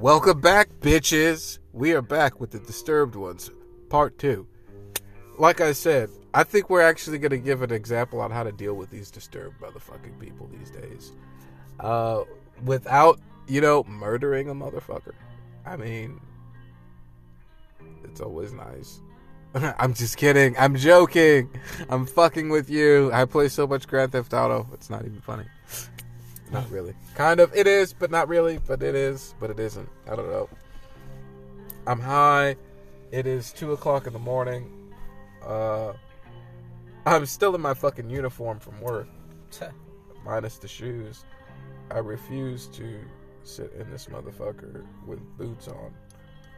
Welcome back, bitches. We are back with the Disturbed Ones, part two. Like I said, I think we're actually going to give an example on how to deal with these disturbed motherfucking people these days. Uh, without, you know, murdering a motherfucker. I mean, it's always nice. I'm just kidding. I'm joking. I'm fucking with you. I play so much Grand Theft Auto. It's not even funny. Not really. Kind of. It is, but not really. But it is, but it isn't. I don't know. I'm high. It is two o'clock in the morning. Uh, I'm still in my fucking uniform from work, minus the shoes. I refuse to sit in this motherfucker with boots on,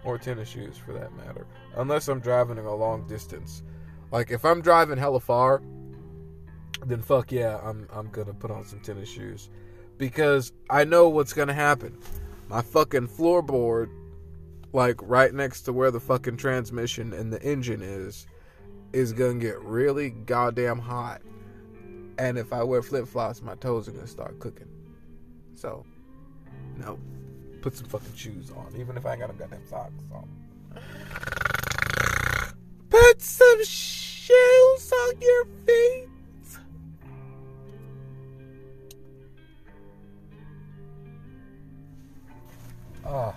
or tennis shoes for that matter, unless I'm driving a long distance. Like if I'm driving hella far, then fuck yeah, I'm I'm gonna put on some tennis shoes because I know what's gonna happen. My fucking floorboard, like right next to where the fucking transmission and the engine is, is gonna get really goddamn hot. And if I wear flip flops, my toes are gonna start cooking. So, no. Put some fucking shoes on, even if I ain't got them goddamn socks on. Put some shoes on your feet. Oh.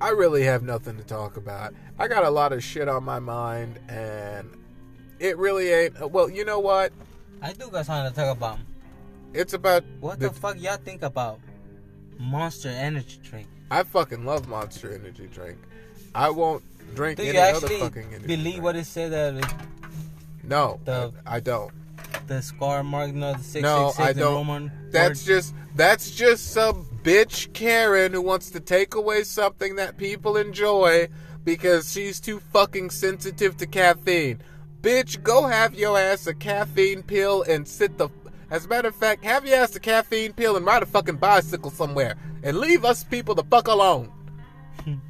I really have nothing to talk about. I got a lot of shit on my mind, and it really ain't. Well, you know what? I do got something to talk about. It's about What the, fuck y'all think about Monster Energy drink? I fucking love Monster Energy drink. I won't drink Do any other fucking energy believe drink. what it said that it- No, the- I don't. The scar mark, the six No, six six I the don't. Roman That's just that's just some bitch Karen who wants to take away something that people enjoy because she's too fucking sensitive to caffeine. Bitch, go have your ass a caffeine pill and sit the. As a matter of fact, have your ass a caffeine pill and ride a fucking bicycle somewhere and leave us people the fuck alone.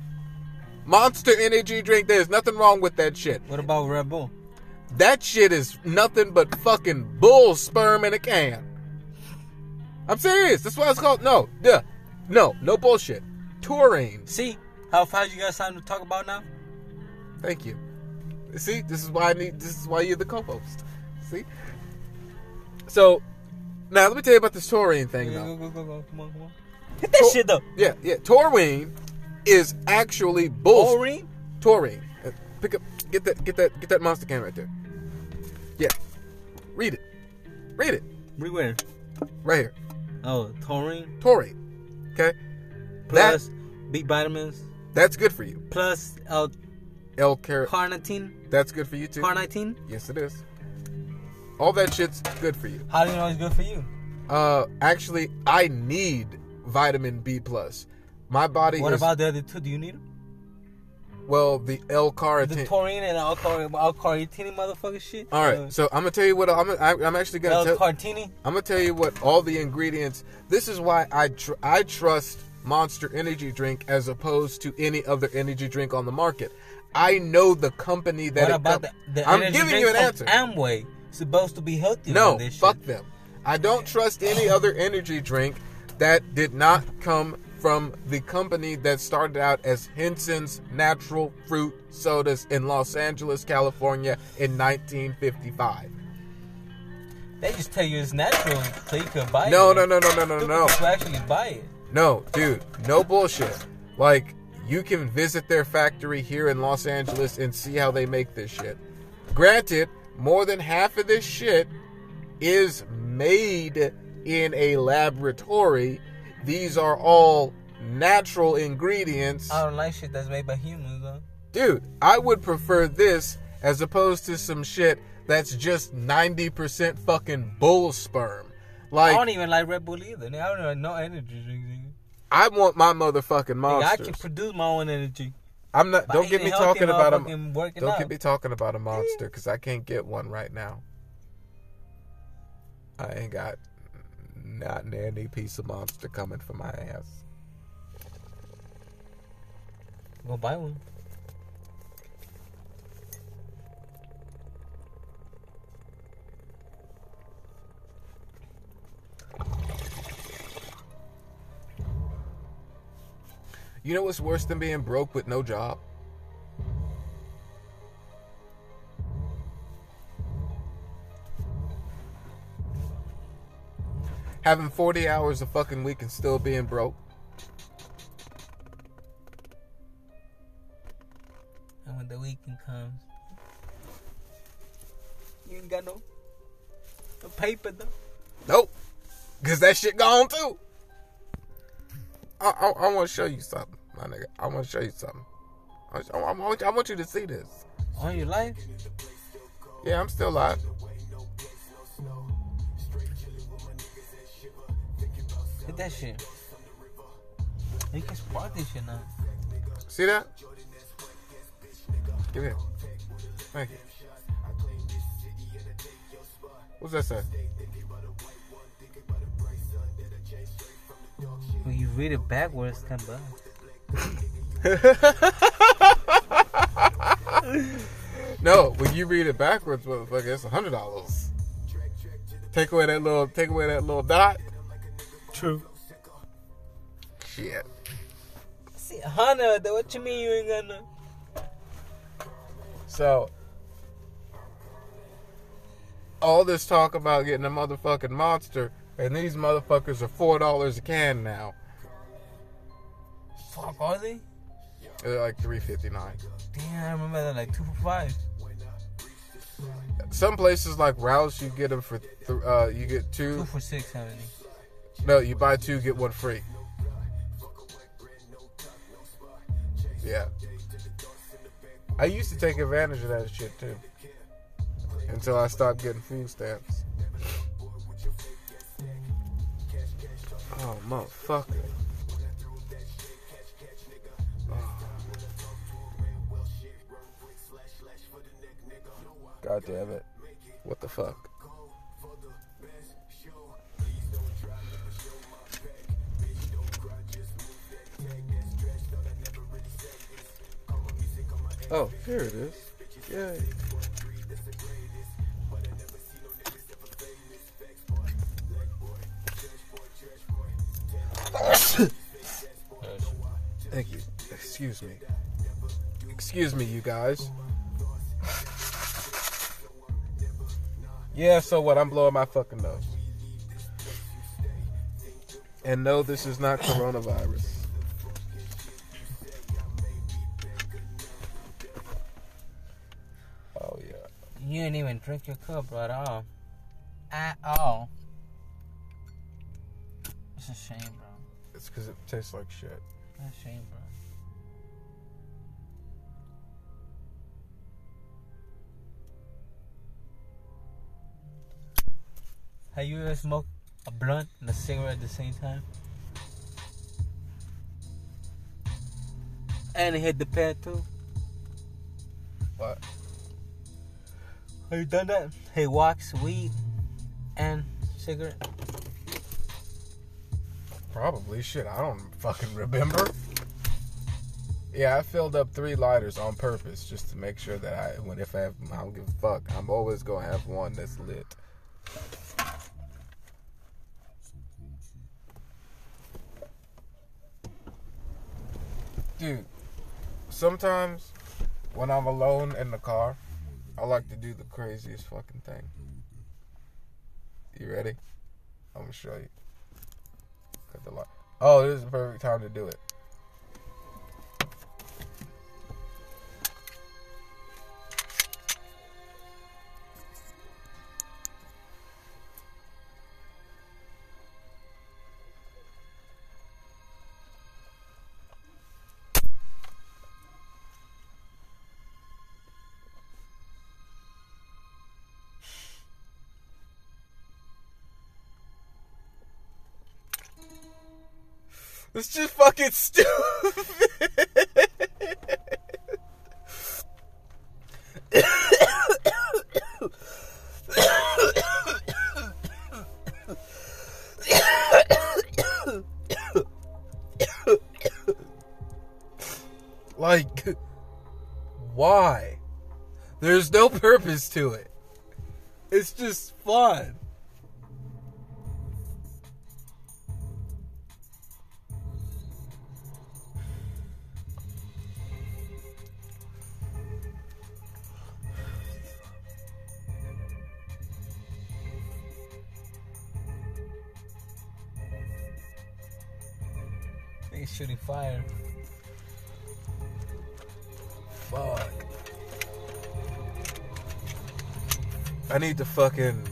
Monster energy drink, there's nothing wrong with that shit. What about Red Bull? That shit is nothing but fucking bull sperm in a can. I'm serious. That's why it's called. No, yeah, no, no bullshit. Taurine. See how fast you got something to talk about now? Thank you. See, this is why I need. This is why you're the co-host. See. So, now let me tell you about this taurine thing, Go, though. go, go, go, come on, come on. Hit that Tor- shit though. Yeah, yeah. Taurine is actually bull. Taurine? Taurine. Uh, Pick up. Get that. Get that. Get that monster can right there. Yeah. Read it. Read it. Everywhere. Right here. Oh, taurine Taurine. Okay. plus B vitamins That's good for you. plus L L car carnitine. That's good for you too. Carnitine. Yes, it is. All that shit's good for you. How do you know it's good for you? Uh, actually, I need vitamin B plus. My body What about the other two? Do you need them? Well the L car The taurine and L carnitine motherfucker shit. All right, uh, so I'm gonna tell you what I'm. I'm actually gonna L tell. cartini. I'm gonna tell you what all the ingredients. This is why I tr- I trust Monster Energy drink as opposed to any other energy drink on the market. I know the company that. What it about com- the, the I'm energy giving you an answer. Amway supposed to be healthy. No, fuck shit. them. I don't trust any other energy drink that did not come from the company that started out as Hansen's Natural Fruit Sodas in Los Angeles, California in 1955. They just tell you it's natural so you can buy No, it. no, no, no, no, no, Stupid no. To actually buy it. No, dude, no bullshit. Like, you can visit their factory here in Los Angeles and see how they make this shit. Granted, more than half of this shit is made in a laboratory. These are all natural ingredients. I don't like shit that's made by humans though. Dude, I would prefer this as opposed to some shit that's just 90% fucking bull sperm. Like I don't even like Red Bull either. nigga. I don't like no energy drinks. nigga. I want my motherfucking Nigga, I can produce my own energy. I'm not. Don't get me talking about a. Don't out. get me talking about a monster because I can't get one right now. I ain't got not an any piece of monster coming for my ass. Go buy one. You know what's worse than being broke with no job? Having 40 hours a fucking week and still being broke. And when the weekend comes, you ain't got no, no paper though. Nope. Because that shit gone too. I, I, I want to show you something, my nigga. I want to show you something. I, I, I want, I want you to see this. On your life? Yeah, I'm still alive. Hit that shit. You can spark this shit now. See that? Give it. Thank you. What's that say? When you read it backwards, come back. No, when you read it backwards, motherfucker, it's a hundred dollars. Take away that little, take away that little dot. True. Shit. See, Hana, though, what you mean you ain't got no? So, all this talk about getting a motherfucking monster, and these motherfuckers are four dollars a can now. Fuck, are they? They're like three fifty nine. Damn, I remember that like two for five. Some places like Rouse, you get them for, th- uh, you get Two two. for six, six, seventy. No, you buy two, get one free. Yeah. I used to take advantage of that shit too. Until I stopped getting food stamps. Oh, motherfucker. God damn it. What the fuck? Oh, here it is. Yay. Thank you. Excuse me. Excuse me, you guys. Yeah, so what? I'm blowing my fucking nose. And no, this is not coronavirus. Even drink your cup at all. At all. It's a shame, bro. It's because it tastes like shit. That's a shame, bro. Have you ever smoked a blunt and a cigarette at the same time? And hit the pad too? What? Have you done that? Hey, wax, weed, and cigarette. Probably. Shit, I don't fucking remember. Yeah, I filled up three lighters on purpose just to make sure that I, when if I have, I don't give a fuck. I'm always gonna have one that's lit. Dude, sometimes when I'm alone in the car, I like to do the craziest fucking thing. You ready? I'm gonna show you. Cut the light. Oh, this is the perfect time to do it. It's just fucking stupid. like, why? There's no purpose to it. It's just fun. Nigga shooting fire. Fuck. I need to fucking.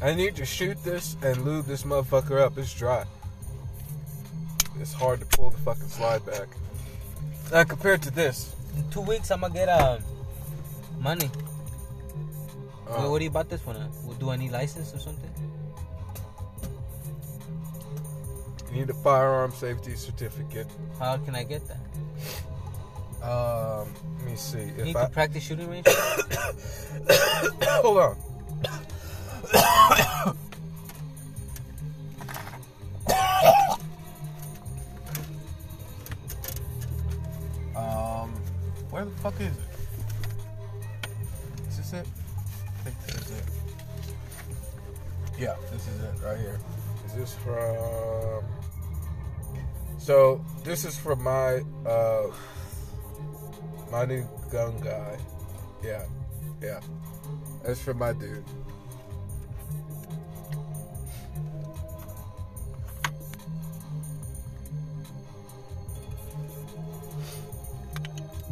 I need to shoot this and lube this motherfucker up. It's dry. It's hard to pull the fucking slide back. Now compared to this, In two weeks, I'm gonna get uh, money. uh, Wait, what do you about this one? At? Do I need license or something? Need a firearm safety certificate. How can I get that? Um, let me see. You If need I to practice shooting range. hold on. So this is from my uh my new gun guy. Yeah, yeah. That's from my dude.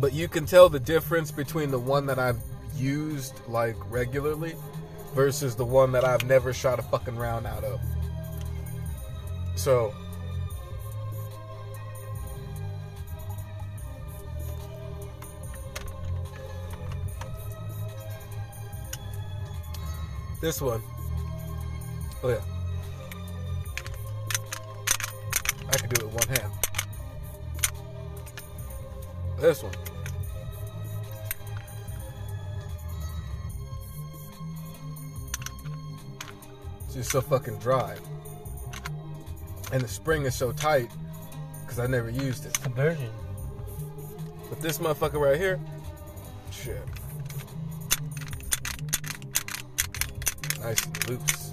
But you can tell the difference between the one that I've used like regularly versus the one that I've never shot a fucking round out of. So this one. Oh yeah. I can do it with one hand. This one. It's just so fucking dry. And the spring is so tight because I never used it. Conversion. But this motherfucker right here, shit. Nice and loose.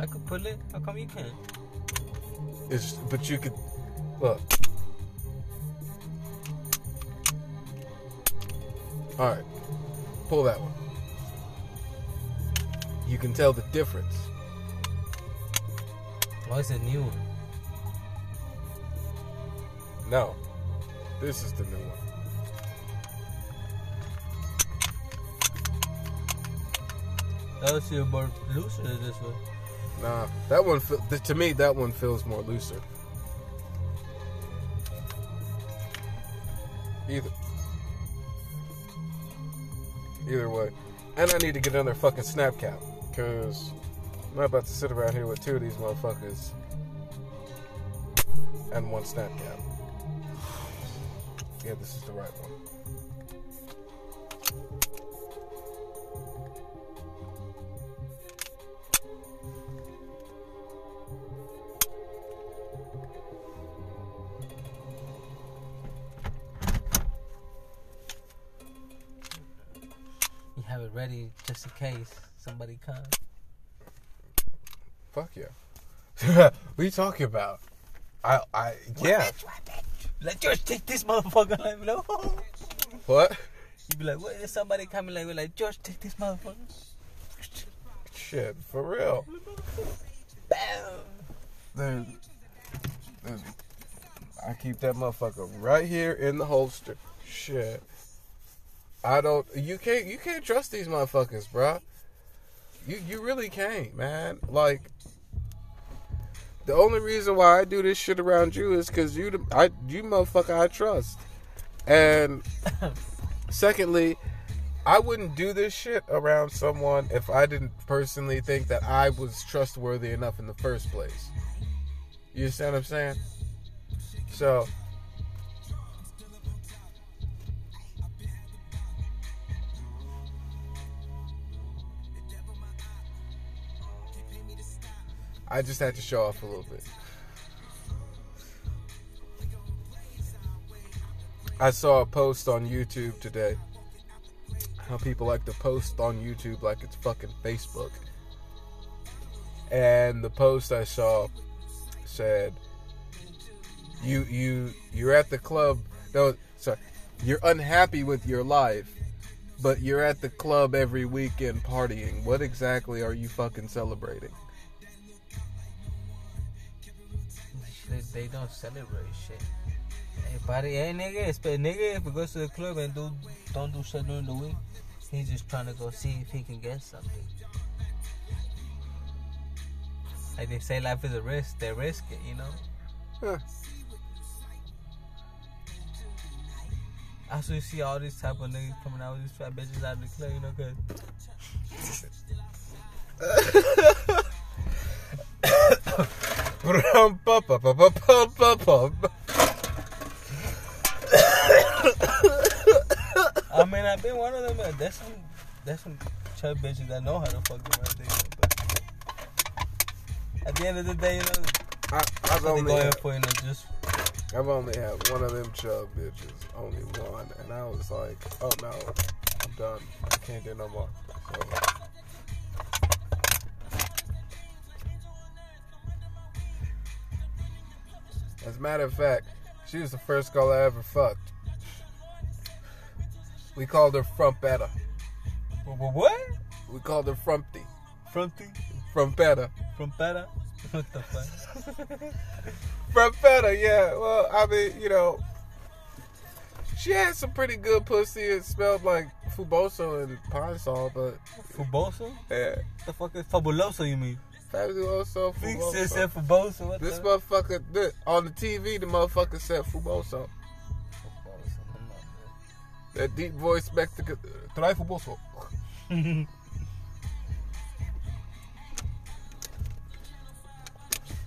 I could pull it. How come you can't? It's but you could look. All right, pull that one. You can tell the difference. Why is it new one? No, this is the new one. That was your more looser than this one. Nah, that one to me that one feels more looser. Either. Either way, and I need to get another fucking snap cap because I'm not about to sit around here with two of these motherfuckers and one snap cap. Yeah, this is the right one. You have it ready just in case somebody comes. Fuck yeah. what are you talking about? I I yeah. Let George take this motherfucker. Like, be like, oh. What? You'd be like, what is somebody coming like, we're like, George, take this motherfucker. Shit, for real. Bam. There's, there's, I keep that motherfucker right here in the holster. Shit. I don't. You can't. You can't trust these motherfuckers, bruh. You you really can't, man. Like. The only reason why I do this shit around you is because you, the, I, you motherfucker, I trust. And secondly, I wouldn't do this shit around someone if I didn't personally think that I was trustworthy enough in the first place. You understand what I'm saying? So, I just had to show off a little bit. I saw a post on YouTube today. How people like to post on YouTube like it's fucking Facebook. And the post I saw said you you you're at the club no sorry you're unhappy with your life but you're at the club every weekend partying. What exactly are you fucking celebrating? They, they don't celebrate shit. Hey, buddy, hey nigga, it's nigga if he goes to the club and do don't do shit during the week, he's just trying to go see if he can get something. Like they say, life is a risk. They risk it, you know. Also, you see all these type of niggas coming out with these fat bitches out of the club, you know, cause I mean, I've been one of them. But there's some, there's some chub bitches that know how to fuck the right thing. But at the end of the day, you know, I, I've only go in had, for, you know, just I've only had one of them chub bitches, only one, and I was like, oh no, I'm done. I can't do no more. As a matter of fact, she was the first girl I ever fucked. We called her Frumpetta. What? We called her Frumpty. Fronty Frumpetta. Frumpetta? What the fuck? Frumpetta, yeah. Well, I mean, you know, she had some pretty good pussy. It smelled like Fuboso and Pine Sol, but Fuboso? yeah. The fuck is Fabuloso? You mean? Think Fuboso. said said Fuboso. What This the? motherfucker, this, on the TV, the motherfucker said Fuboso. Fuboso, That deep voice Mexican. Trae Fuboso.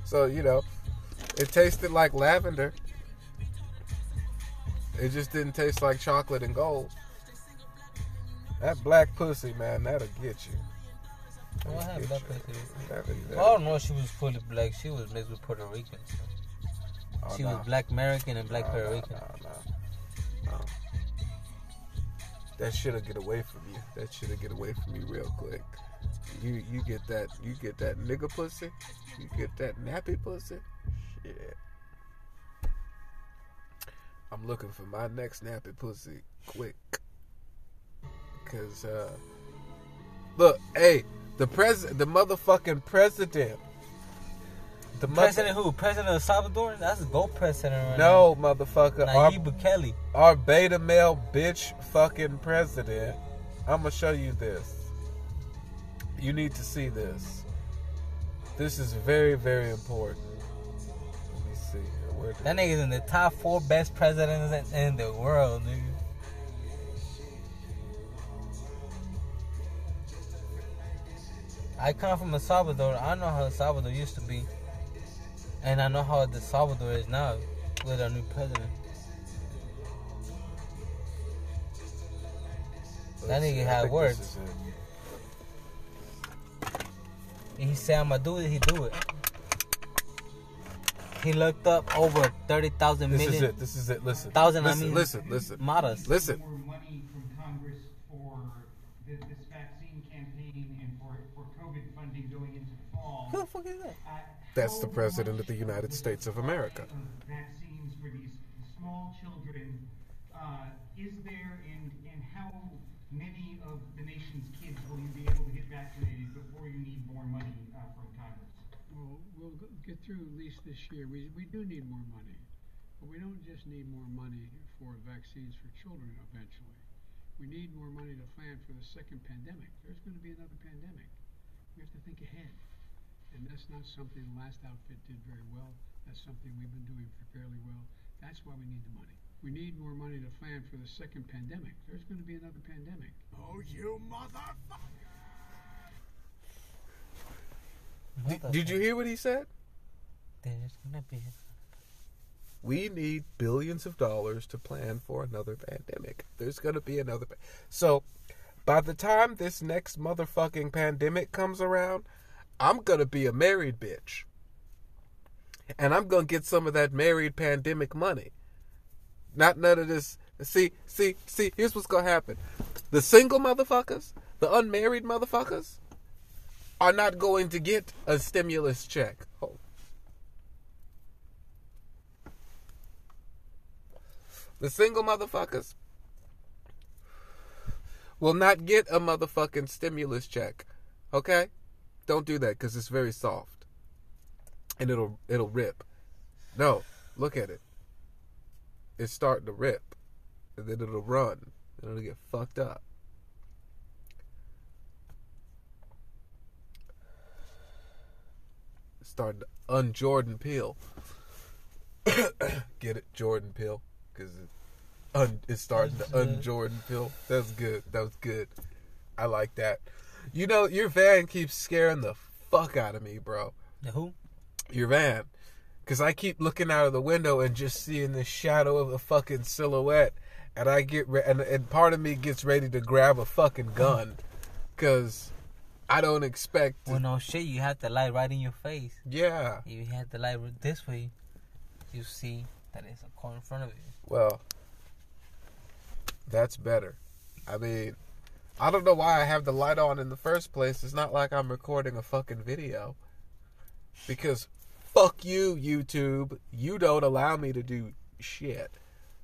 So, you know, it tasted like lavender. It just didn't taste like chocolate and gold. That black pussy, man, that'll get you. What That'll happened? That you. That'll- I don't know. She was fully black. She was mixed with Puerto Rican. So. oh, She nah. was black American and black No, Puerto no, Rican. No. That shit'll get away from you. That shit'll get away from you real quick. You you get that you get that nigga pussy. You get that nappy pussy. Shit. I'm looking for my next nappy pussy quick. Cause uh look, hey, the president the motherfucking president. The mother- President who? President of Salvador? That's a gold president right no, motherfucker. now. Our- Nayib Bukele. our beta male bitch fucking president. I'm gonna show you this. You need to see this. This is very, very important. Let me see. Where That nigga's in the top four best presidents in, in the world, nigga. I come from El Salvador. I know how El Salvador used to be. And I know how El Salvador is now with our new president. That Let's nigga had words. this is it. And he said, I'm gonna do it, he do it. He looked up over 30,000 This is it. This is it. Listen. Thousand, I listen, mean- listen, listen. models. Listen. more money from Congress for this, this vaccine campaign and for, for COVID funding going into the fall. Who the fuck is that? Uh, That's the president of the United States of America. of Vaccines for these small children uh, is there, and, and how many of the nation's kids will you be able to get vaccinated before you need more money uh, from Congress? Well, we'll get through at least this year. We, we do need more money. But we don't just need more money for vaccines for children eventually. We need more money to plan for the second pandemic. There's going to be another pandemic. We have to think ahead. And that's not something the last outfit did very well. That's something we've been doing fairly well. That's why we need the money. We need more money to plan for the second pandemic. There's going to be another pandemic. Oh, you motherfucker! Did, did you hear what he said? There's gonna be. We need billions of dollars to plan for another pandemic. There's going to be another. Pa- so, by the time this next motherfucking pandemic comes around, I'm going to be a married bitch. And I'm going to get some of that married pandemic money. Not none of this. See, see, see, here's what's going to happen. The single motherfuckers, the unmarried motherfuckers, are not going to get a stimulus check. Oh. The single motherfuckers will not get a motherfucking stimulus check. Okay? Don't do that because it's very soft. And it'll it'll rip. No, look at it. It's starting to rip. And then it'll run. And it'll get fucked up. Starting to un-Jordan Peele. Get it, Jordan peel, because it, un, it's starting to un-Jordan Peele. That's good. That was good. I like that. You know, your van keeps scaring the fuck out of me, bro. The who? Your van, because I keep looking out of the window and just seeing the shadow of a fucking silhouette, and I get re- and and part of me gets ready to grab a fucking gun, because I don't expect. To, Well, no shit. You have the light right in your face. yeah. You had the light this way, you see that it's a car in front of you. Well, that's better. I mean, I don't know why I have the light on in the first place. It's not like I'm recording a fucking video. Because fuck you, YouTube. You don't allow me to do shit.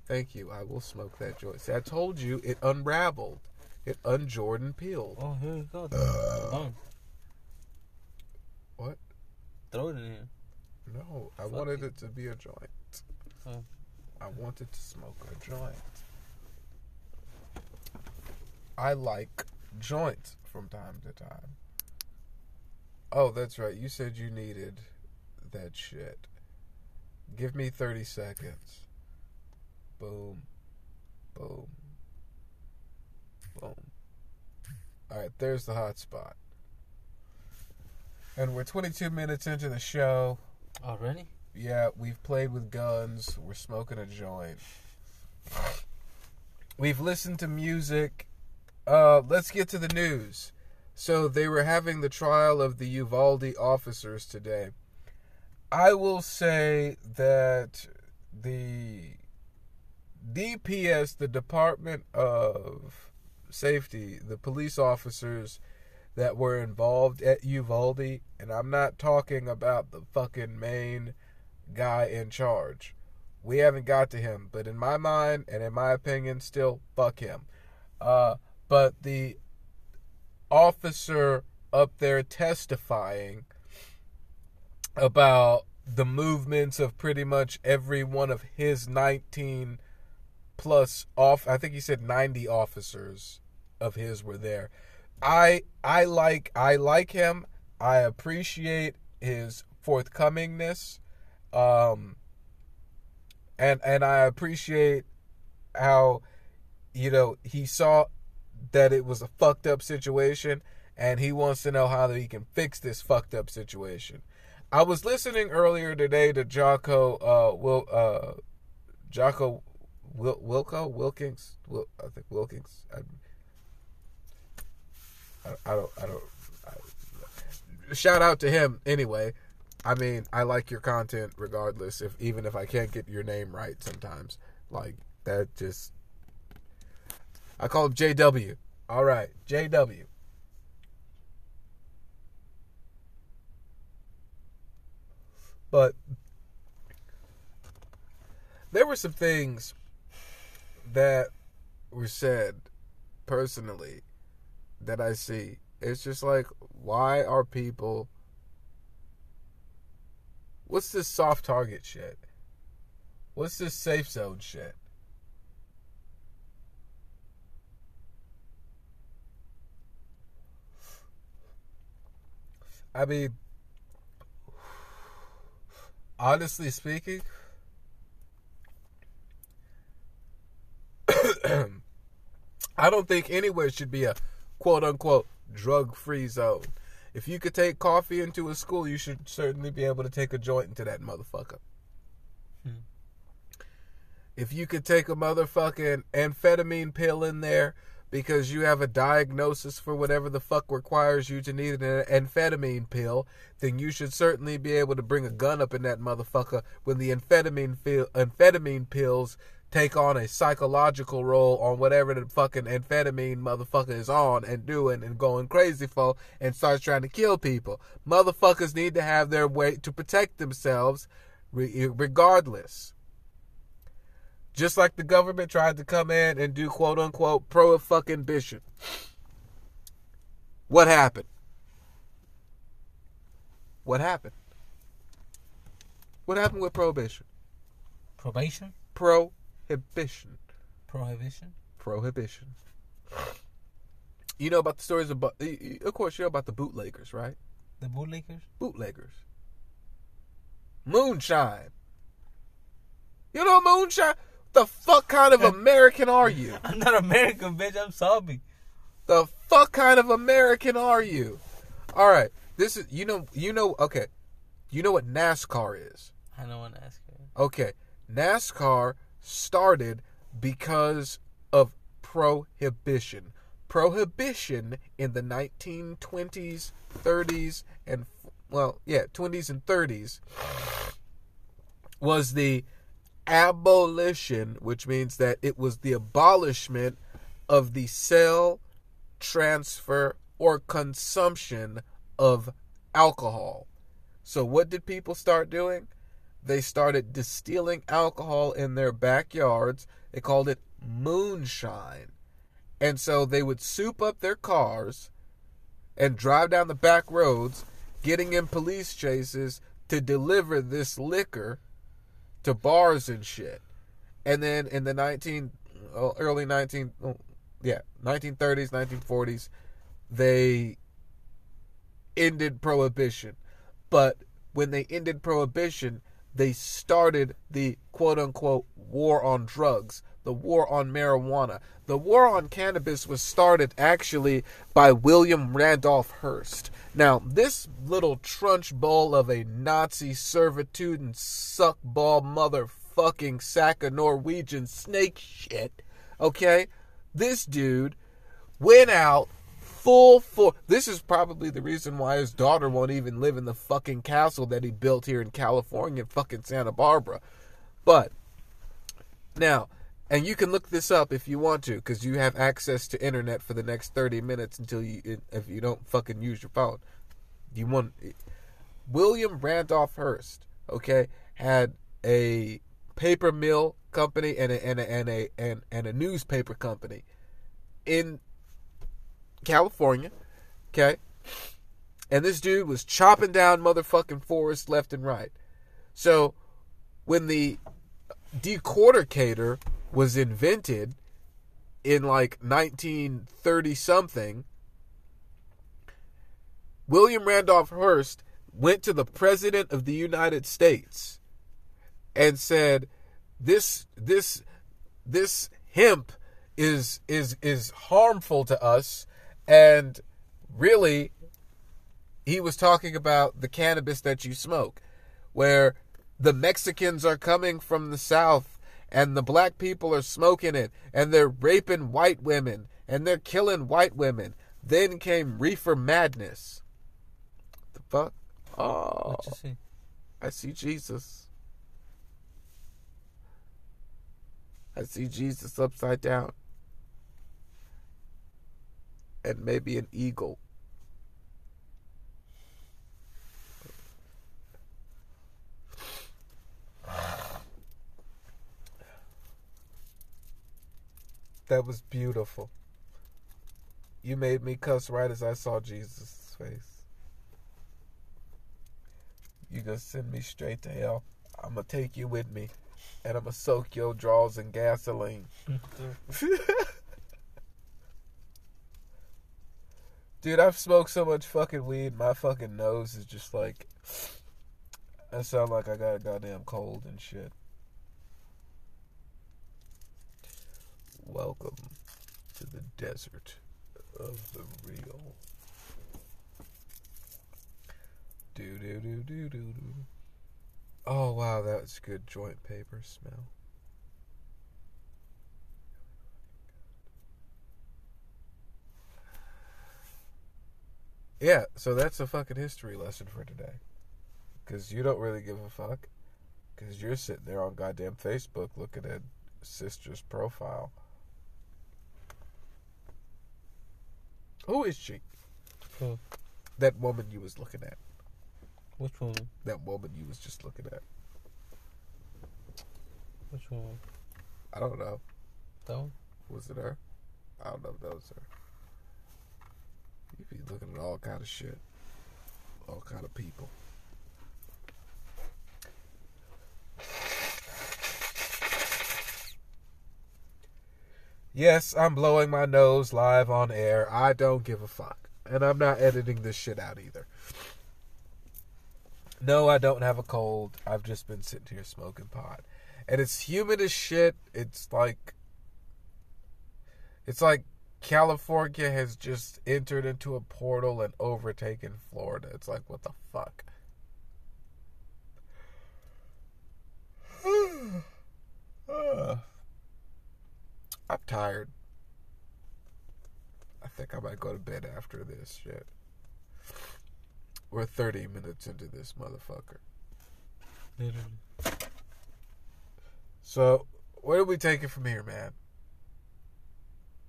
Thank you. I will smoke that joint. See, I told you it unraveled. It unjordan peeled. Oh, here you go. Uh. What? Throw it in here. No, I Fuck wanted you. it to be a joint. Oh. I wanted to smoke a joint. I like joints from time to time. Oh, that's right. You said you needed that shit. Give me 30 seconds. Boom. Boom. Boom. Alright, there's the hot spot. And we're 22 minutes into the show. Already? Yeah, we've played with guns. We're smoking a joint. We've listened to music. Uh, let's get to the news. So they were having the trial of the Uvalde officers today. I will say that the DPS, the Department of Safety, the police officers that were involved at Uvalde, and I'm not talking about the fucking main guy in charge. We haven't got to him, but in my mind and in my opinion, still fuck him. Uh, but the officer up there testifying about the movements of pretty much every one of his 19 plus off I think he said 90 officers of his were there. I I like I like him. I appreciate his forthcomingness. Um and and I appreciate how you know he saw that it was a fucked up situation and he wants to know how that he can fix this fucked up situation. I was listening earlier today to Jocko uh Will uh Jocko Wil- Wilco Wilkins Wil- I think Wilkins I, I, I don't I don't I, shout out to him anyway. I mean, I like your content regardless if even if I can't get your name right sometimes. Like that just I call him JW. All right, JW. But there were some things that were said personally that I see. It's just like, why are people. What's this soft target shit? What's this safe zone shit? I mean, honestly speaking, I don't think anywhere should be a quote unquote drug free zone. If you could take coffee into a school, you should certainly be able to take a joint into that motherfucker. Hmm. If you could take a motherfucking amphetamine pill in there because you have a diagnosis for whatever the fuck requires you to need an amphetamine pill, then you should certainly be able to bring a gun up in that motherfucker when the amphetamine pill, amphetamine pills take on a psychological role on whatever the fucking amphetamine motherfucker is on and doing and going crazy for and starts trying to kill people. Motherfuckers need to have their way to protect themselves re- regardless. Just like the government tried to come in and do quote unquote pro fucking bishop. What happened? What happened? What happened with prohibition? Probation? Prohibition. Prohibition? Prohibition. You know about the stories about, of course, you know about the bootleggers, right? The bootleggers? Bootleggers. Moonshine. You know moonshine? The fuck kind of American are you? I'm not American, bitch. I'm sorry. The fuck kind of American are you? All right. This is you know you know okay. You know what NASCAR is? I want to ask you. Okay. NASCAR started because of prohibition. Prohibition in the 1920s, 30s and well, yeah, 20s and 30s was the abolition, which means that it was the abolishment of the sale, transfer, or consumption of alcohol. So, what did people start doing? They started distilling alcohol in their backyards. They called it moonshine. And so they would soup up their cars and drive down the back roads, getting in police chases to deliver this liquor to bars and shit. And then in the 19 oh, early 19 oh, yeah, 1930s, 1940s, they ended prohibition. But when they ended prohibition, they started the quote unquote war on drugs, the war on marijuana. The war on cannabis was started actually by William Randolph Hearst. Now, this little trunch ball of a Nazi servitude and suckball motherfucking sack of Norwegian snake shit, okay? This dude went out full for this is probably the reason why his daughter won't even live in the fucking castle that he built here in California, fucking Santa Barbara. But now, and you can look this up if you want to, because you have access to internet for the next thirty minutes until you, if you don't fucking use your phone. You want William Randolph Hearst, okay, had a paper mill company and a and a and a and, and a newspaper company in California, okay? And this dude was chopping down motherfucking forests left and right. So when the decorticator was invented in like 1930 something, William Randolph Hearst went to the president of the United States and said, "This this this hemp is is is harmful to us. And really he was talking about the cannabis that you smoke where the Mexicans are coming from the south and the black people are smoking it and they're raping white women and they're killing white women. Then came reefer madness. The fuck? Oh. What you see? I see Jesus. I see Jesus upside down. And maybe an eagle. That was beautiful. You made me cuss right as I saw Jesus' face. You gonna send me straight to hell. I'm gonna take you with me, and I'm gonna soak your drawers in gasoline. Dude, I've smoked so much fucking weed, my fucking nose is just like. I sound like I got a goddamn cold and shit. Welcome to the desert of the real. Do do do do do do. Oh wow, that's good joint paper smell. Yeah, so that's a fucking history lesson for today. Because you don't really give a fuck. Because you're sitting there on goddamn Facebook looking at sister's profile. Who is she? Who? That woman you was looking at. Which one? That woman you was just looking at. Which one? I don't know. Though. Was it her? I don't know if that was her. You be looking at all kind of shit. All kind of people. Yes, I'm blowing my nose live on air. I don't give a fuck. And I'm not editing this shit out either. No, I don't have a cold. I've just been sitting here smoking pot. And it's humid as shit. It's like it's like California has just entered into a portal and overtaken Florida. It's like what the fuck? I'm tired. I think I might go to bed after this shit. We're 30 minutes into this motherfucker. Literally. So, where do we take it from here, man?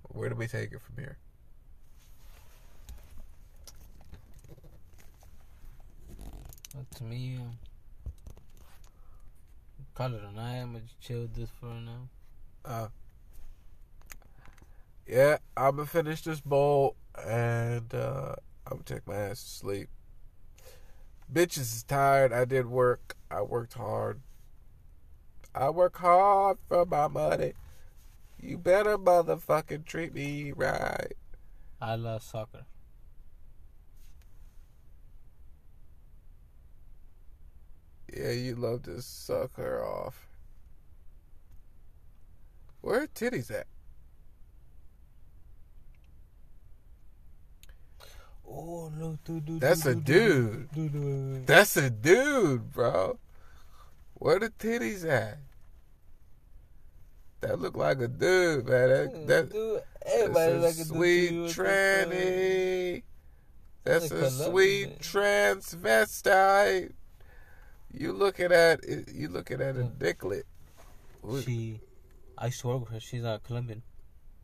Where do we take it from here? Well, to me, um, call it a night. I'm gonna chill with this for now. Uh, yeah, I'm gonna finish this bowl and uh, I'm gonna take my ass to sleep. Bitches is tired. I did work. I worked hard. I work hard for my money. You better motherfucking treat me right. I love soccer. Yeah, you love to suck her off. Where her titties at? Oh look, dude, dude. That's a dude. Dude, dude. That's a dude, bro. Where the titties at? That look like a dude, man. That, that, dude, that's a like a sweet too, what the fuck? tranny. That's a sweet transvestite. You looking at? You looking at a Mm. dicklet? She, I work with her. She's uh, Colombian.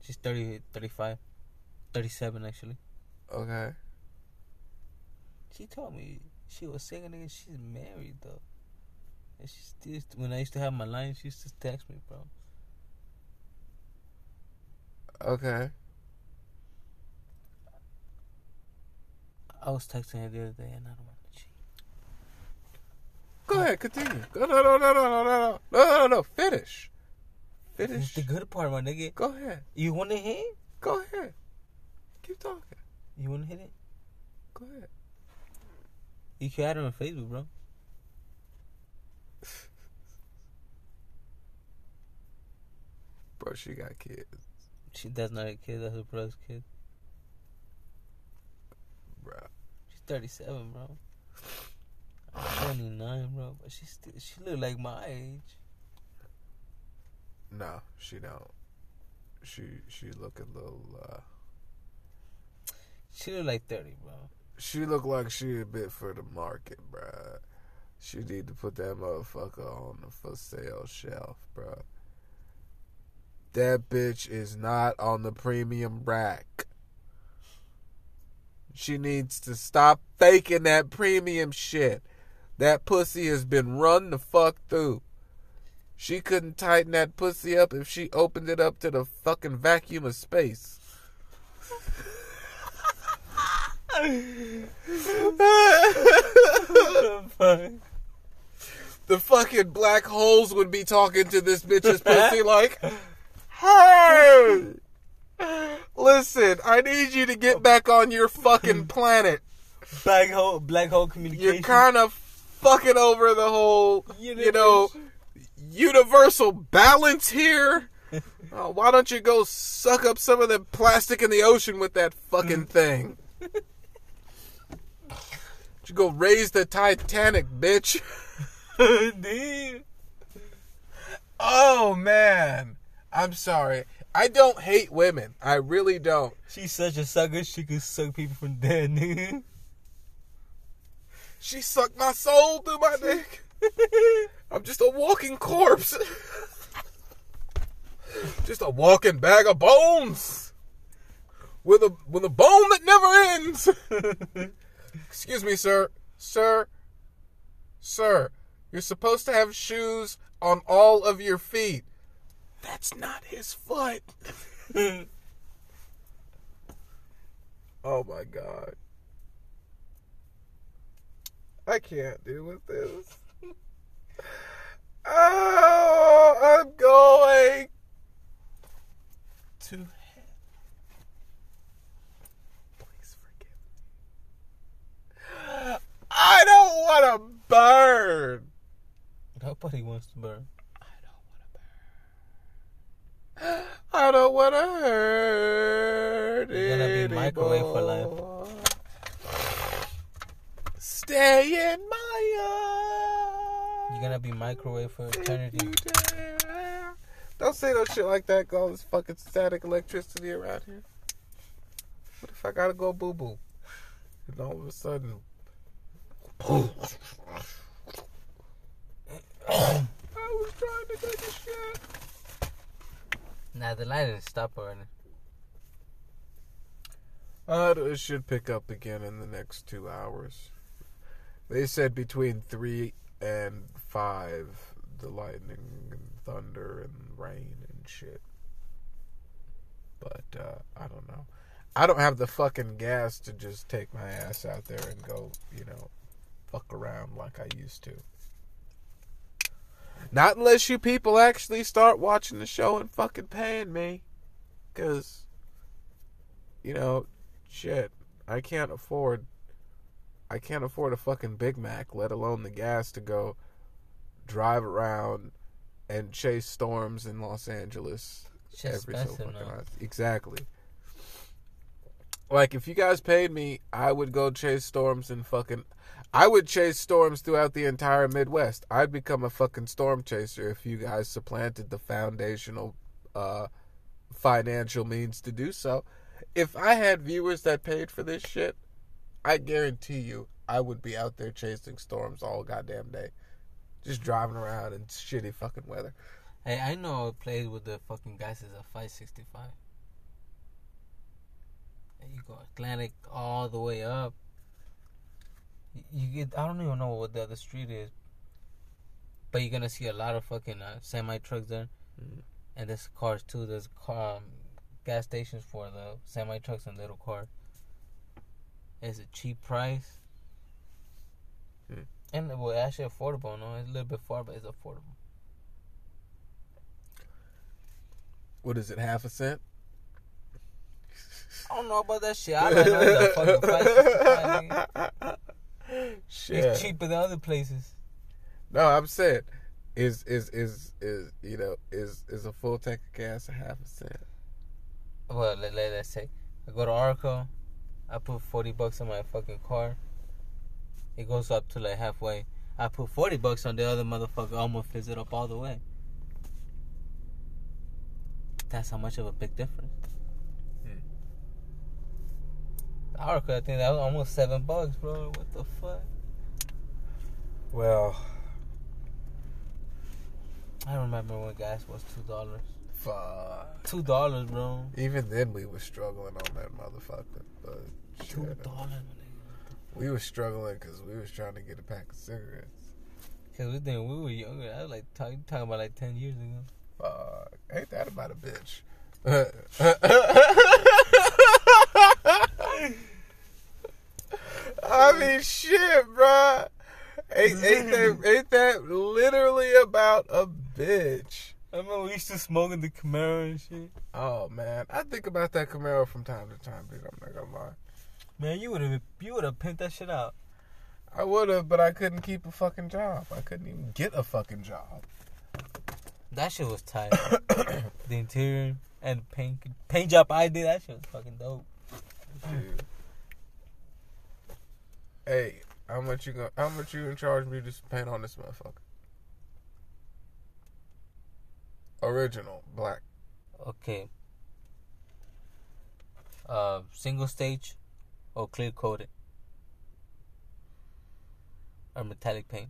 She's 30, 35, 37 actually. Okay. She told me she was single and she's married though. And she still, when I used to have my line, she used to text me, bro. Okay. I was texting her the other day and I don't want to cheat. Go ahead. Continue. Go, no, no, no, no, no, no, no, no, no, no. Finish. Finish. the good part, my nigga. Go ahead. You want to hit? Go ahead. Keep talking. You want to hit it? Go ahead. You can add her on Facebook, bro. Bro, she got kids. She that's not a kid. That's her brother's kid. Bro. She's 37, bro. 29, bro. But she still she look like my age. No, she don't. She she look a little uh She look like 30, bro. She look like she a bit for the market, bruh. She need to put that motherfucker on the for sale shelf, bruh. That bitch is not on the premium rack. She needs to stop faking that premium shit. That pussy has been run the fuck through. She couldn't tighten that pussy up if she opened it up to the fucking vacuum of space. the fucking black holes would be talking to this bitch's pussy like, hey, listen, I need you to get back on your fucking planet. Black hole, black hole communication. You're kind of fucking over the whole, you know, universal balance here. Oh, why don't you go suck up some of the plastic in the ocean with that fucking thing? Go raise the Titanic, bitch. Oh man, I'm sorry. I don't hate women. I really don't. She's such a sucker. She could suck people from dead, nigga. She sucked my soul through my dick. I'm just a walking corpse. just a walking bag of bones. With a with a bone that never ends. Excuse me, sir. Sir. Sir, you're supposed to have shoes on all of your feet. That's not his foot. oh my god. I can't deal with this. Oh, I'm going to hell. Please forgive me. I don't want to burn. Nobody wants to burn. I don't want to burn. I don't want to hurt. You're gonna be microwave for life. Stay in my arms. You're gonna be microwave for eternity. Don't say no shit like that. All this fucking static electricity around here. What if I gotta go boo boo? And all of a sudden, I was trying to take a shit. Nah, the light didn't stop burning. Uh, it should pick up again in the next two hours. They said between three and five, the lightning and thunder and rain and shit. But uh, I don't know. I don't have the fucking gas to just take my ass out there and go, you know, fuck around like I used to. Not unless you people actually start watching the show and fucking paying me. Because, you know, shit, I can't afford. I can't afford a fucking Big Mac, let alone the gas to go drive around and chase storms in Los Angeles Shit's every so fucking. Exactly. Like if you guys paid me, I would go chase storms in fucking I would chase storms throughout the entire Midwest. I'd become a fucking storm chaser if you guys supplanted the foundational uh financial means to do so. If I had viewers that paid for this shit, I guarantee you I would be out there chasing storms all goddamn day. Just driving around in shitty fucking weather. Hey, I know a place with the fucking guys is a 565. And you go Atlantic all the way up. You get, I don't even know what the other street is. But you're gonna see a lot of fucking uh, semi trucks there. Mhm. And there's cars too. There's car, um, gas stations for the semi trucks and little cars. It's a cheap price. Hmm. And well, actually affordable. No, it's a little bit far, but it's affordable. What is it, half a cent? I don't know about that shit. I don't know the fucking price. Shit. It's cheaper than other places. No, I'm saying, is is is is you know is is a full tank of gas a half a cent? Well, let, let, let's say I go to Arco, I put forty bucks on my fucking car. It goes up to like halfway. I put forty bucks on the other motherfucker. Almost fills it up all the way. That's how much of a big difference. Hmm. I think that was almost seven bucks, bro. What the fuck? Well, I remember when gas was two dollars. fuck. Two dollars, bro. Even then, we were struggling on that motherfucker. But Two dollars, we were struggling because we was trying to get a pack of cigarettes. Cause we think we were younger. I was like talk, talking about like ten years ago. Fuck, ain't that about a bitch? I mean, shit, bruh. Ain't, ain't that mm. ain't that literally about a bitch? I remember we used to smoke in the Camaro and shit. Oh man, I think about that Camaro from time to time, dude. I'm not gonna lie. Man, you would have you would have pimped that shit out. I would have, but I couldn't keep a fucking job. I couldn't even get a fucking job. That shit was tight. the interior and paint paint job I did. That shit was fucking dope. Dude. Hey, how much you gonna? How much you gonna charge me to paint on this motherfucker? Original black. Okay. Uh, single stage, or clear coated, or metallic paint.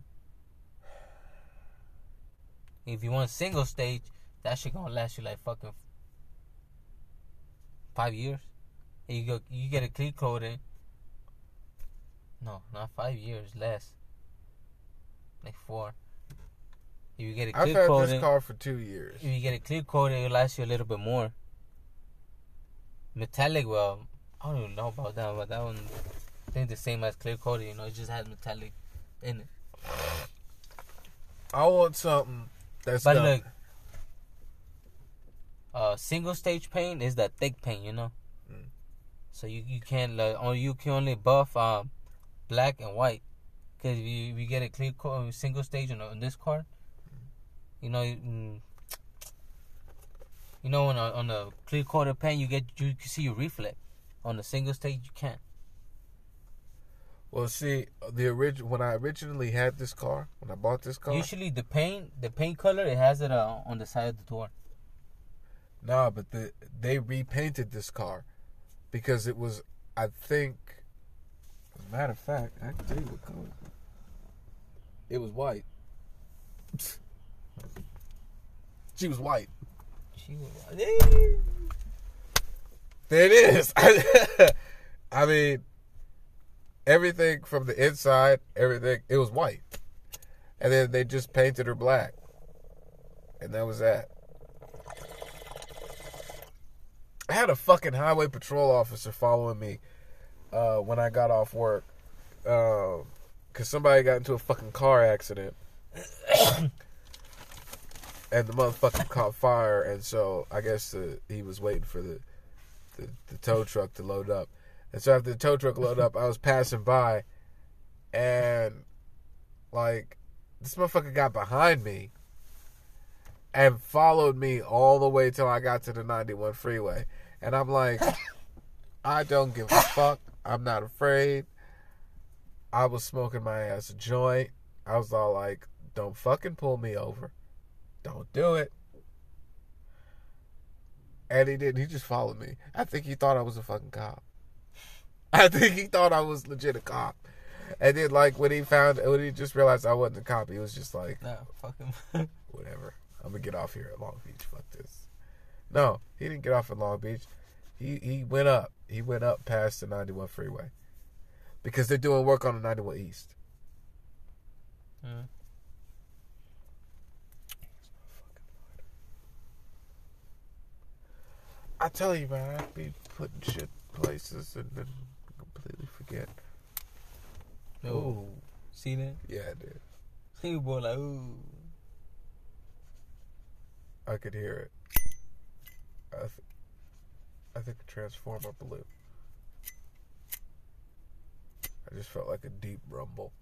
If you want single stage, that shit gonna last you like fucking five years. And you go, you get a clear coating. No, not five years, less. Like four. If you get it I've had coated, this car for two years. if you get a clear coated, it'll last you a little bit more. Metallic, well, I don't even know about that, but that one, I think the same as clear coated. You know, it just has metallic in it. I want something that's But look, uh, single stage paint is that thick paint, you know. Mm. So you you can't like, or you can only buff um black and white. Cause if you, you get a clear co- single stage on, on this car, you know, mm, you know, on a on a clear coated paint, you get you can see your reflect. On the single stage, you can't. Well, see, the original when I originally had this car, when I bought this car, Usually, the paint, the paint color, it has it uh, on the side of the door. nah, but the they repainted this car because it was, I think, a matter of fact, I can tell you what color. It was white. She was white. She was, white. There it is. I mean, everything from the inside, everything, it was white. And then they just painted her black. And that was that. I had a fucking highway patrol officer following me uh, when I got off work. Because somebody got into a fucking car accident. and the motherfucker caught fire. And so I guess the, he was waiting for the the, the tow truck to load up. And so after the tow truck loaded up, I was passing by and like this motherfucker got behind me and followed me all the way till I got to the 91 freeway. And I'm like, I don't give a fuck. I'm not afraid. I was smoking my ass a joint. I was all like, don't fucking pull me over. Don't do it. And he didn't. He just followed me. I think he thought I was a fucking cop. I think he thought I was legit a cop. And then, like, when he found, when he just realized I wasn't a cop, he was just like, nah, fuck him. whatever. I'm gonna get off here at Long Beach. Fuck this. No, he didn't get off at Long Beach. He he went up. He went up past the 91 freeway because they're doing work on the 91 East. I tell you, man, I'd be putting shit places and then completely forget. No. Oh, See that? yeah, I did. He boy like, ooh. I could hear it. I, th- I think a transformer blew. I just felt like a deep rumble.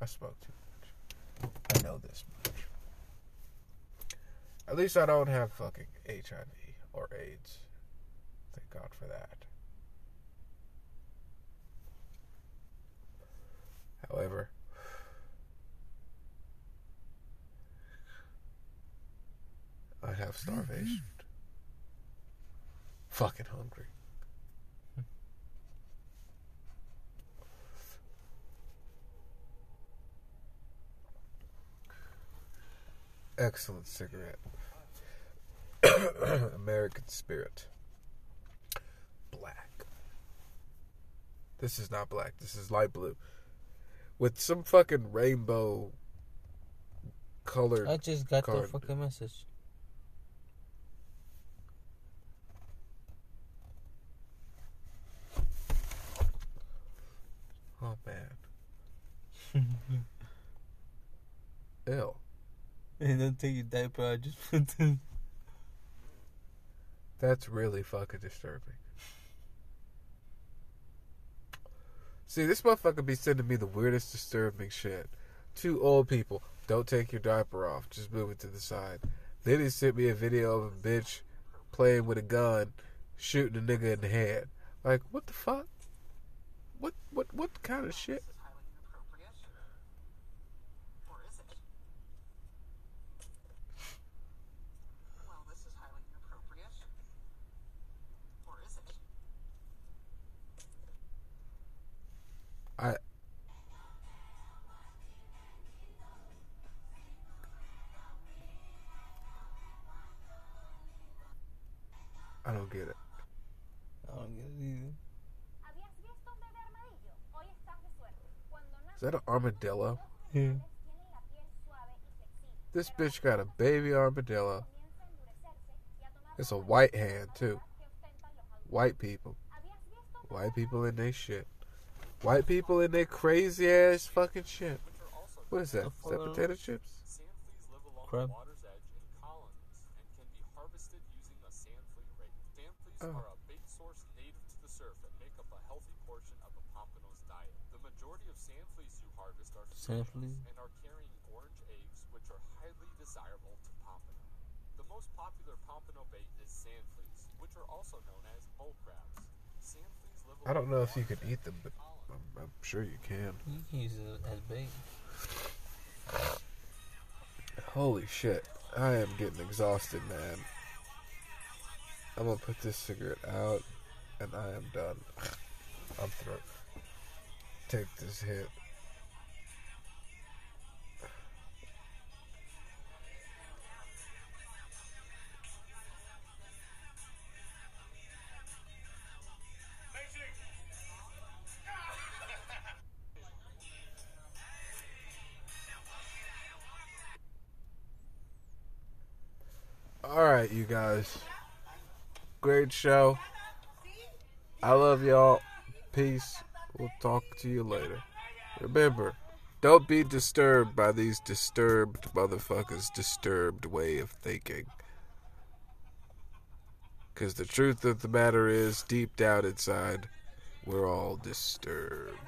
I spoke too much. I know this much. At least I don't have fucking HIV or AIDS. Thank God for that. However, I have starvation. Fucking hungry. Excellent cigarette. American Spirit. Black. This is not black. This is light blue. With some fucking rainbow colored. I just got the fucking message. Oh man. Ew. Hey, don't take your diaper. I just put the. That's really fucking disturbing. See, this motherfucker be sending me the weirdest disturbing shit. Two old people, don't take your diaper off, just move it to the side. Then he sent me a video of a bitch playing with a gun, shooting a nigga in the head. Like, what the fuck? What what what kind of shit? I don't get it. I don't get it either. Is that an armadillo? Yeah. This bitch got a baby armadillo. It's a white hand, too. White people. White people in their shit. White people in their crazy ass fucking shit. What is that? Is that potato chips? Crab. Oh. are a bait source native to the surf that make up a healthy portion of a pompano's diet. The majority of sand fleas you harvest are Sand females and are carrying orange eggs, which are highly desirable to pompano. The most popular pompano bait is sand fleas, which are also known as bull crabs. Sand fleas live I don't know if you can eat them, but. I'm, I'm sure you can. You can use it as bait. Holy shit. I am getting exhausted, man. I'm gonna put this cigarette out and I am done. I'm through. Take this hit. Alright, you guys. Great show. I love y'all. Peace. We'll talk to you later. Remember, don't be disturbed by these disturbed motherfuckers' disturbed way of thinking. Because the truth of the matter is, deep down inside, we're all disturbed.